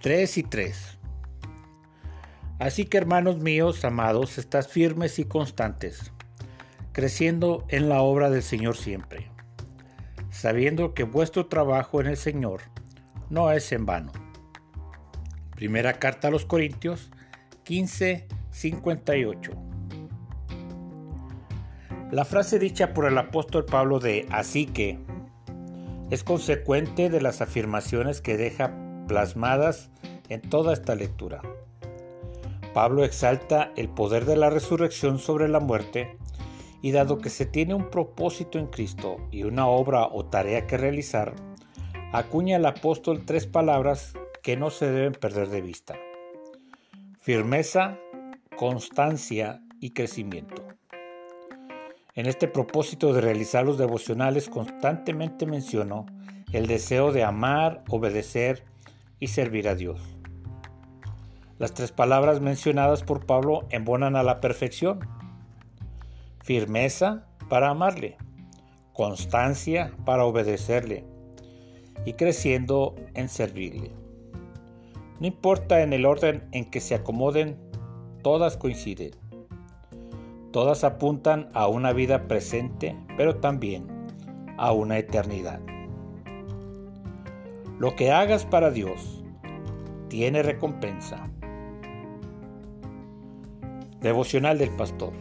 3 y 3. Así que hermanos míos, amados, estás firmes y constantes, creciendo en la obra del Señor siempre, sabiendo que vuestro trabajo en el Señor no es en vano. Primera carta a los Corintios 15, 58. La frase dicha por el apóstol Pablo de así que es consecuente de las afirmaciones que deja plasmadas en toda esta lectura. Pablo exalta el poder de la resurrección sobre la muerte y dado que se tiene un propósito en Cristo y una obra o tarea que realizar, acuña el apóstol tres palabras que no se deben perder de vista. Firmeza, constancia y crecimiento. En este propósito de realizar los devocionales constantemente menciono el deseo de amar, obedecer y servir a Dios. Las tres palabras mencionadas por Pablo embonan a la perfección. Firmeza para amarle, constancia para obedecerle y creciendo en servirle. No importa en el orden en que se acomoden, todas coinciden. Todas apuntan a una vida presente, pero también a una eternidad. Lo que hagas para Dios tiene recompensa. Devocional del Pastor.